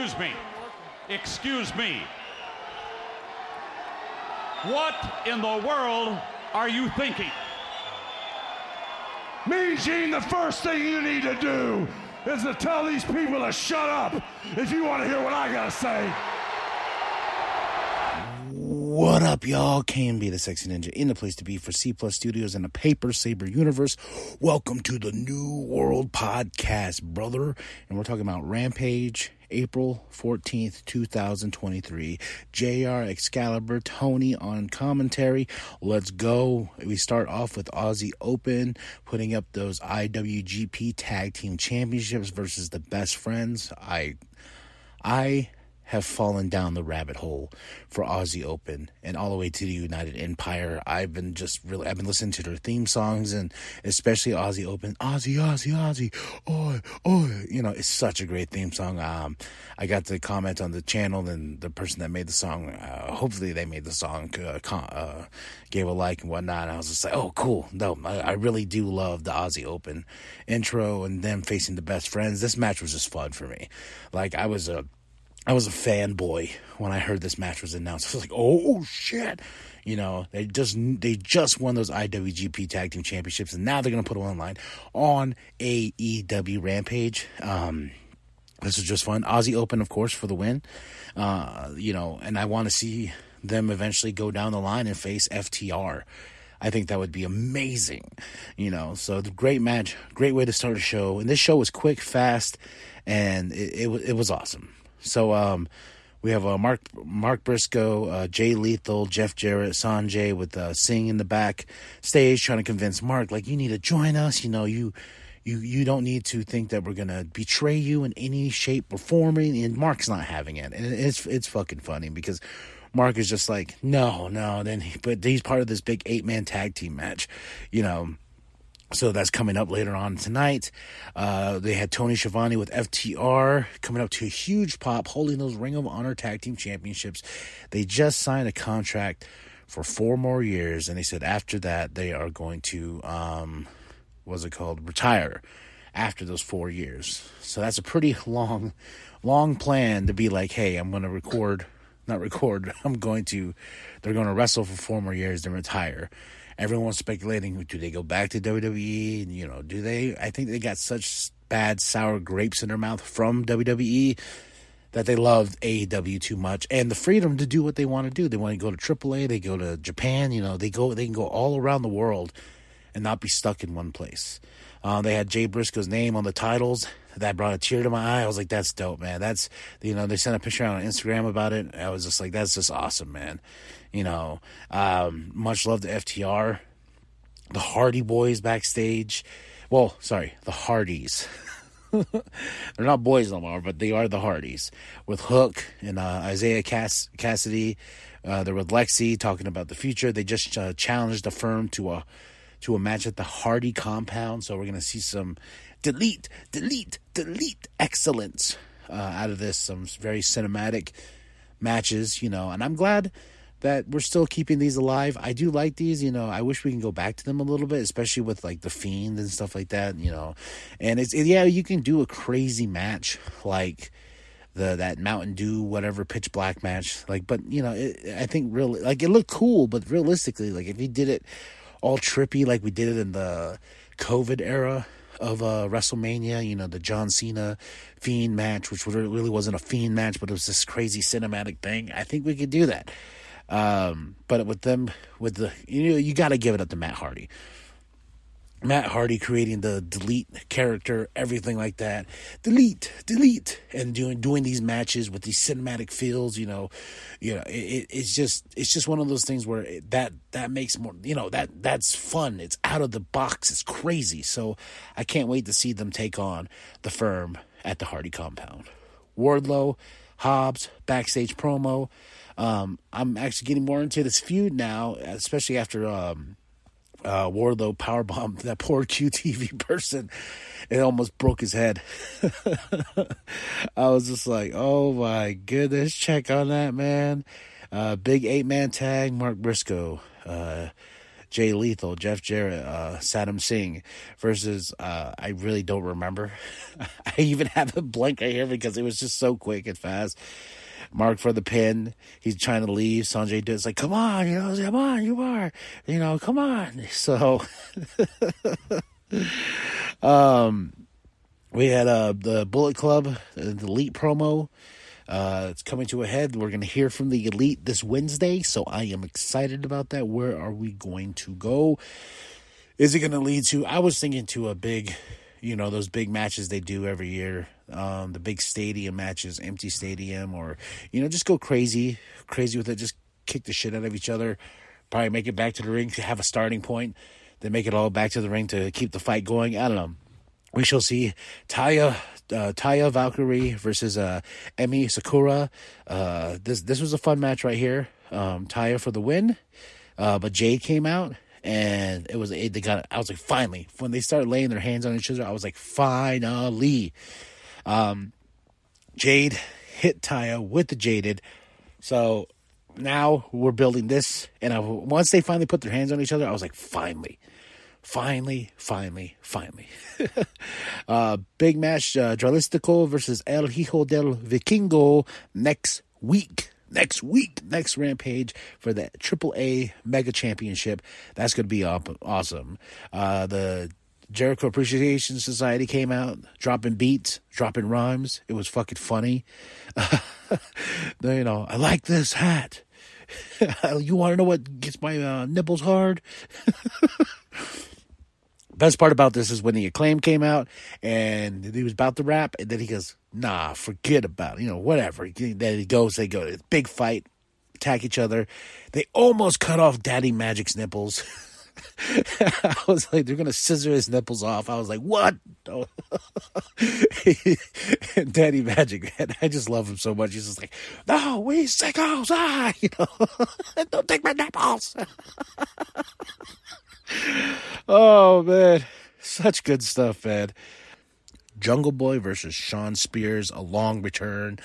Excuse me. Excuse me. What in the world are you thinking? Me, Gene, the first thing you need to do is to tell these people to shut up if you want to hear what I gotta say. What up, y'all? KMB the Sexy Ninja in the place to be for C Plus Studios and the Paper Saber Universe. Welcome to the New World Podcast, brother. And we're talking about Rampage, April 14th, 2023. JR Excalibur, Tony on commentary. Let's go. We start off with Aussie Open, putting up those IWGP Tag Team Championships versus the Best Friends. I, I have fallen down the rabbit hole for Aussie Open and all the way to the United Empire. I've been just really, I've been listening to their theme songs and especially Aussie Open, Aussie, Aussie, Aussie, oi, oi. You know, it's such a great theme song. Um, I got the comment on the channel and the person that made the song, uh, hopefully they made the song, uh, uh, gave a like and whatnot. And I was just like, oh, cool. No, I, I really do love the Aussie Open intro and them facing the best friends. This match was just fun for me. Like I was a, I was a fanboy when I heard this match was announced. I was like, "Oh shit!" You know, they just they just won those IWGP Tag Team Championships, and now they're gonna put them online on AEW Rampage. Um, this is just fun. Aussie Open, of course, for the win. Uh, you know, and I want to see them eventually go down the line and face FTR. I think that would be amazing, you know. So great match, great way to start a show, and this show was quick, fast, and it it, it was awesome. So um, we have uh, Mark Mark Briscoe, uh, Jay Lethal, Jeff Jarrett, Sonjay with uh, in the back stage trying to convince Mark like you need to join us. You know you. You, you don't need to think that we're gonna betray you in any shape or form, and Mark's not having it, and it's it's fucking funny because Mark is just like, no, no. Then, he, but he's part of this big eight man tag team match, you know. So that's coming up later on tonight. Uh, they had Tony Schiavone with FTR coming up to a huge pop, holding those Ring of Honor Tag Team Championships. They just signed a contract for four more years, and they said after that they are going to, um, what's it called, retire after those four years. So that's a pretty long, long plan to be like, hey, I'm going to record, not record, I'm going to, they're going to wrestle for four more years, then retire everyone's speculating do they go back to WWE? You know, do they? I think they got such bad sour grapes in their mouth from WWE that they loved AEW too much and the freedom to do what they want to do. They want to go to AAA, they go to Japan, you know, they go they can go all around the world and not be stuck in one place. Uh, they had Jay Briscoe's name on the titles. That brought a tear to my eye. I was like, "That's dope, man. That's you know." They sent a picture out on Instagram about it. I was just like, "That's just awesome, man." You know, um, much love to FTR, the Hardy Boys backstage. Well, sorry, the Hardys. They're not boys no more, but they are the Hardys with Hook and uh, Isiah Kass- Kassidy. Uh, they're with Lexi talking about the future. They just uh, challenged the firm to a to a match at the Hardy compound, so we're gonna see some delete, delete, delete excellence uh, out of this. Some very cinematic matches, you know, and I'm glad that we're still keeping these alive. I do like these, you know. I wish we can go back to them a little bit, especially with like the Fiend and stuff like that, you know. And it's it, yeah, you can do a crazy match like the that Mountain Dew whatever pitch black match, like. But you know, it, I think really like it looked cool, but realistically, like if you did it all trippy like we did it in the COVID era of uh, WrestleMania, you know, the John Cena Fiend match, which really wasn't a Fiend match, but it was this crazy cinematic thing. I think we could do that. Um, but with them, with the, you know, you got to give it up to Matt Hardy. Matt Hardy creating the delete character, everything like that. Delete, delete, and doing doing these matches with these cinematic feels. You know, you know, it, it's just it's just one of those things where it, that that makes more. You know, that that's fun. It's out of the box. It's crazy. So I can't wait to see them take on the firm at the Hardy compound. Wardlow, Hobbs backstage promo. Um, I'm actually getting more into this feud now, especially after um, uh, Wardlow powerbomb that poor QTV person. It almost broke his head. I was just like, oh my goodness, check on that man. Uh, big eight man tag, Mark Briscoe. Uh, Jay Lethal, Jeff Jarrett, uh, Satnam Singh versus uh, I really don't remember. I even have a blank right here because it was just so quick and fast. Mark for the pin. He's trying to leave. Sonjay Dutt's like, come on, you know, come on, you are, you know, come on. So, um, we had uh, the Bullet Club, the Elite promo. Uh, it's coming to a head. We're going to hear from the Elite this Wednesday, so I am excited about that. Where are we going to go? Is it going to lead to? I was thinking to a big, you know, those big matches they do every year, um, the big stadium matches, empty stadium, or you know, just go crazy, crazy with it. Just kick the shit out of each other. Probably make it back to the ring to have a starting point. Then make it all back to the ring to keep the fight going. I don't know we shall see Taya uh, Taya Valkyrie versus uh, Emi Sakura. Uh, this this was a fun match right here. Um, Taya for the win, uh, but Jade came out and it was they got. I was like, finally, when they started laying their hands on each other, I was like, finally. Um, Jade hit Taya with the jaded, so now we're building this. And I, once they finally put their hands on each other, I was like, finally finally, finally, finally. uh, big match, uh, Dralistico versus El Hijo del Vikingo next week. Next week, next Rampage for the AAA Mega Championship. That's going to be awesome. Uh, the Jericho Appreciation Society came out, dropping beats, dropping rhymes. It was fucking funny. you know, I like this hat. you want to know what gets my uh, nipples hard? best part about this is when the acclaim came out and he was about to rap, and then he goes, "Nah, forget about it. you know whatever." Then he goes, they go, big fight, attack each other. They almost cut off Daddy Magic's nipples. I was like, they're gonna scissor his nipples off. I was like, what? Daddy Magic, man, I just love him so much. He's just like, no, we sickos, ah, you know, don't take my nipples. oh man, such good stuff, man. Jungle Boy versus Shawn Spears, a long return,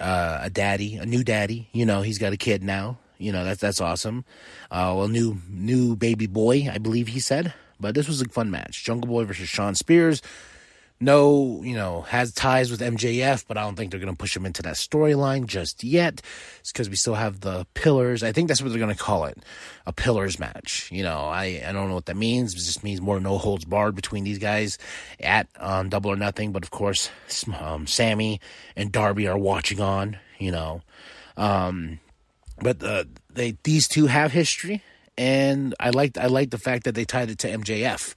uh, a daddy, a new daddy. You know, he's got a kid now. You know, that's that's awesome. Uh, well, new new baby boy, I believe he said. But this was a fun match. Jungle Boy versus Shawn Spears no, you know, has ties with MJF, but I don't think they're going to push him into that storyline just yet. It's because we still have the pillars. I think that's what they're going to call it a pillars match. You know, I, I don't know what that means. It just means more no holds barred between these guys at um, Double or Nothing. But of course, um, Sammy and Darby are watching on, you know. Um, but uh, they these two have history, and I liked I like the fact that they tied it to MJF.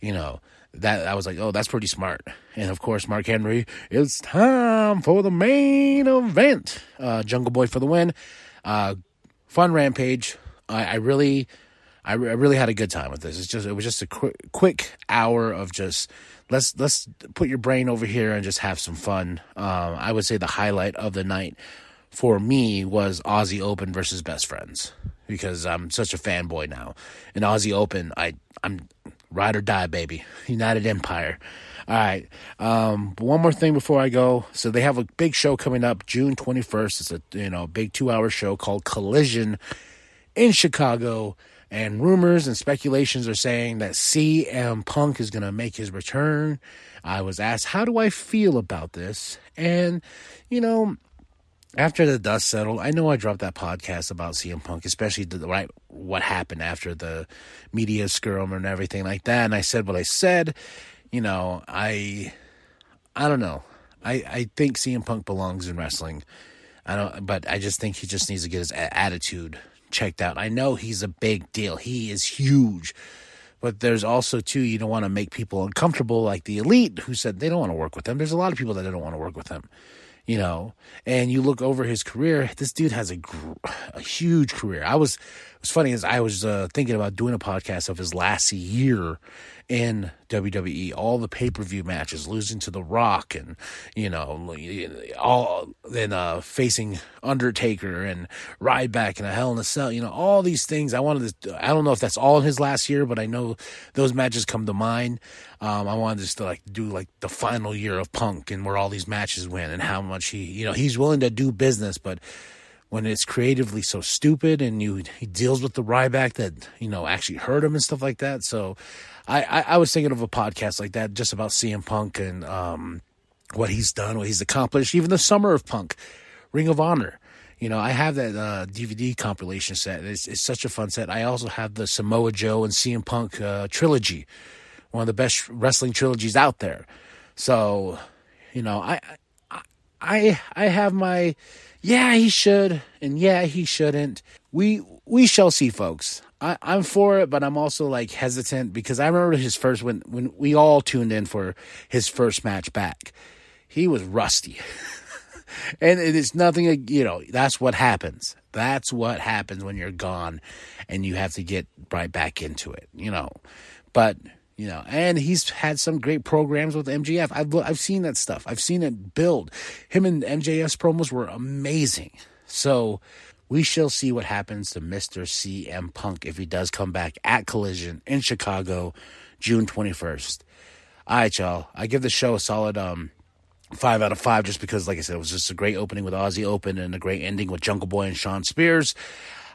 You know, that I was like, oh, that's pretty smart. And of course, Mark Henry, it's time for the main event. Uh, Jungle Boy for the win. Uh, fun rampage. I, I really, I, I, really had a good time with this. It's just, it was just a quick, quick hour of just let's let's put your brain over here and just have some fun. Um, I would say the highlight of the night for me was Aussie Open versus Best Friends because I'm such a fanboy now. In Aussie Open, I I'm Ride or die, baby. United Empire. All right. Um, one more thing before I go. So they have a big show coming up June 21st. It's a you know big two hour show called Collision in Chicago. And rumors and speculations are saying that CM Punk is going to make his return. I was asked, how do I feel about this? And, you know, after the dust settled, I know I dropped that podcast about CM Punk, especially the right what happened after the media scrum and everything like that. And I said what I said. You know, I I don't know. I I think CM Punk belongs in wrestling. I don't, but I just think he just needs to get his attitude checked out. I know he's a big deal. He is huge. But there's also too you don't want to make people uncomfortable like the elite who said they don't want to work with him. There's a lot of people that don't want to work with him you know, and you look over his career, this dude has a, a huge career. I was, it was funny as I was uh, thinking about doing a podcast of his last year in WWE, all the pay per view matches, losing to The Rock, and you know, all then uh, facing Undertaker and Ryback and a Hell in a Cell, you know, all these things. I wanted to. I don't know if that's all in his last year, but I know those matches come to mind. Um, I wanted just to like do like the final year of Punk and where all these matches went and how much he, you know, he's willing to do business, but when it's creatively so stupid and you he deals with the Ryback that you know actually hurt him and stuff like that. So I, I, I was thinking of a podcast like that just about CM Punk and um, what he's done, what he's accomplished, even the summer of Punk, Ring of Honor. You know, I have that uh, DVD compilation set. It's, it's such a fun set. I also have the Samoa Joe and CM Punk uh, trilogy, one of the best wrestling trilogies out there. So, you know, I, I, I have my, yeah, he should, and yeah, he shouldn't. We, we shall see, folks. I, I'm for it, but I'm also like hesitant because I remember his first when when we all tuned in for his first match back. He was rusty. and it is nothing you know that's what happens that's what happens when you're gone and you have to get right back into it you know but you know and he's had some great programs with mjf i've i've seen that stuff i've seen it build him and mjf's promos were amazing so we shall see what happens to Mr. CM Punk if he does come back at Collision in Chicago, June 21st. All right, y'all. I give the show a solid um five out of five just because, like I said, it was just a great opening with Aussie Open and a great ending with Jungle Boy and Shawn Spears.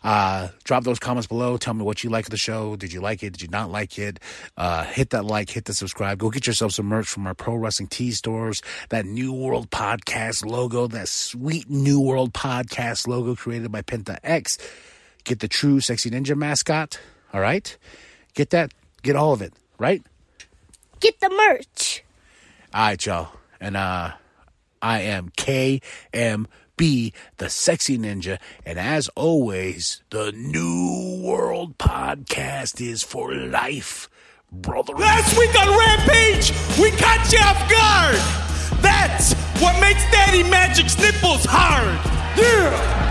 Uh, drop those comments below. Tell me what you like of the show. Did you like it? Did you not like it? Uh, hit that like, hit the subscribe. Go get yourself some merch from our Pro Wrestling Tee stores. That New World Podcast logo, that sweet New World Podcast logo created by Penta X. Get the true Sexy Ninja mascot. All right? Get that. Get all of it, right? Get the merch. All right, y'all. And uh, I am KM be the sexy ninja. And as always, the New World Podcast is for life, brother. Last week on Rampage, we caught you off guard. That's what makes Daddy Magic's nipples hard. Yeah!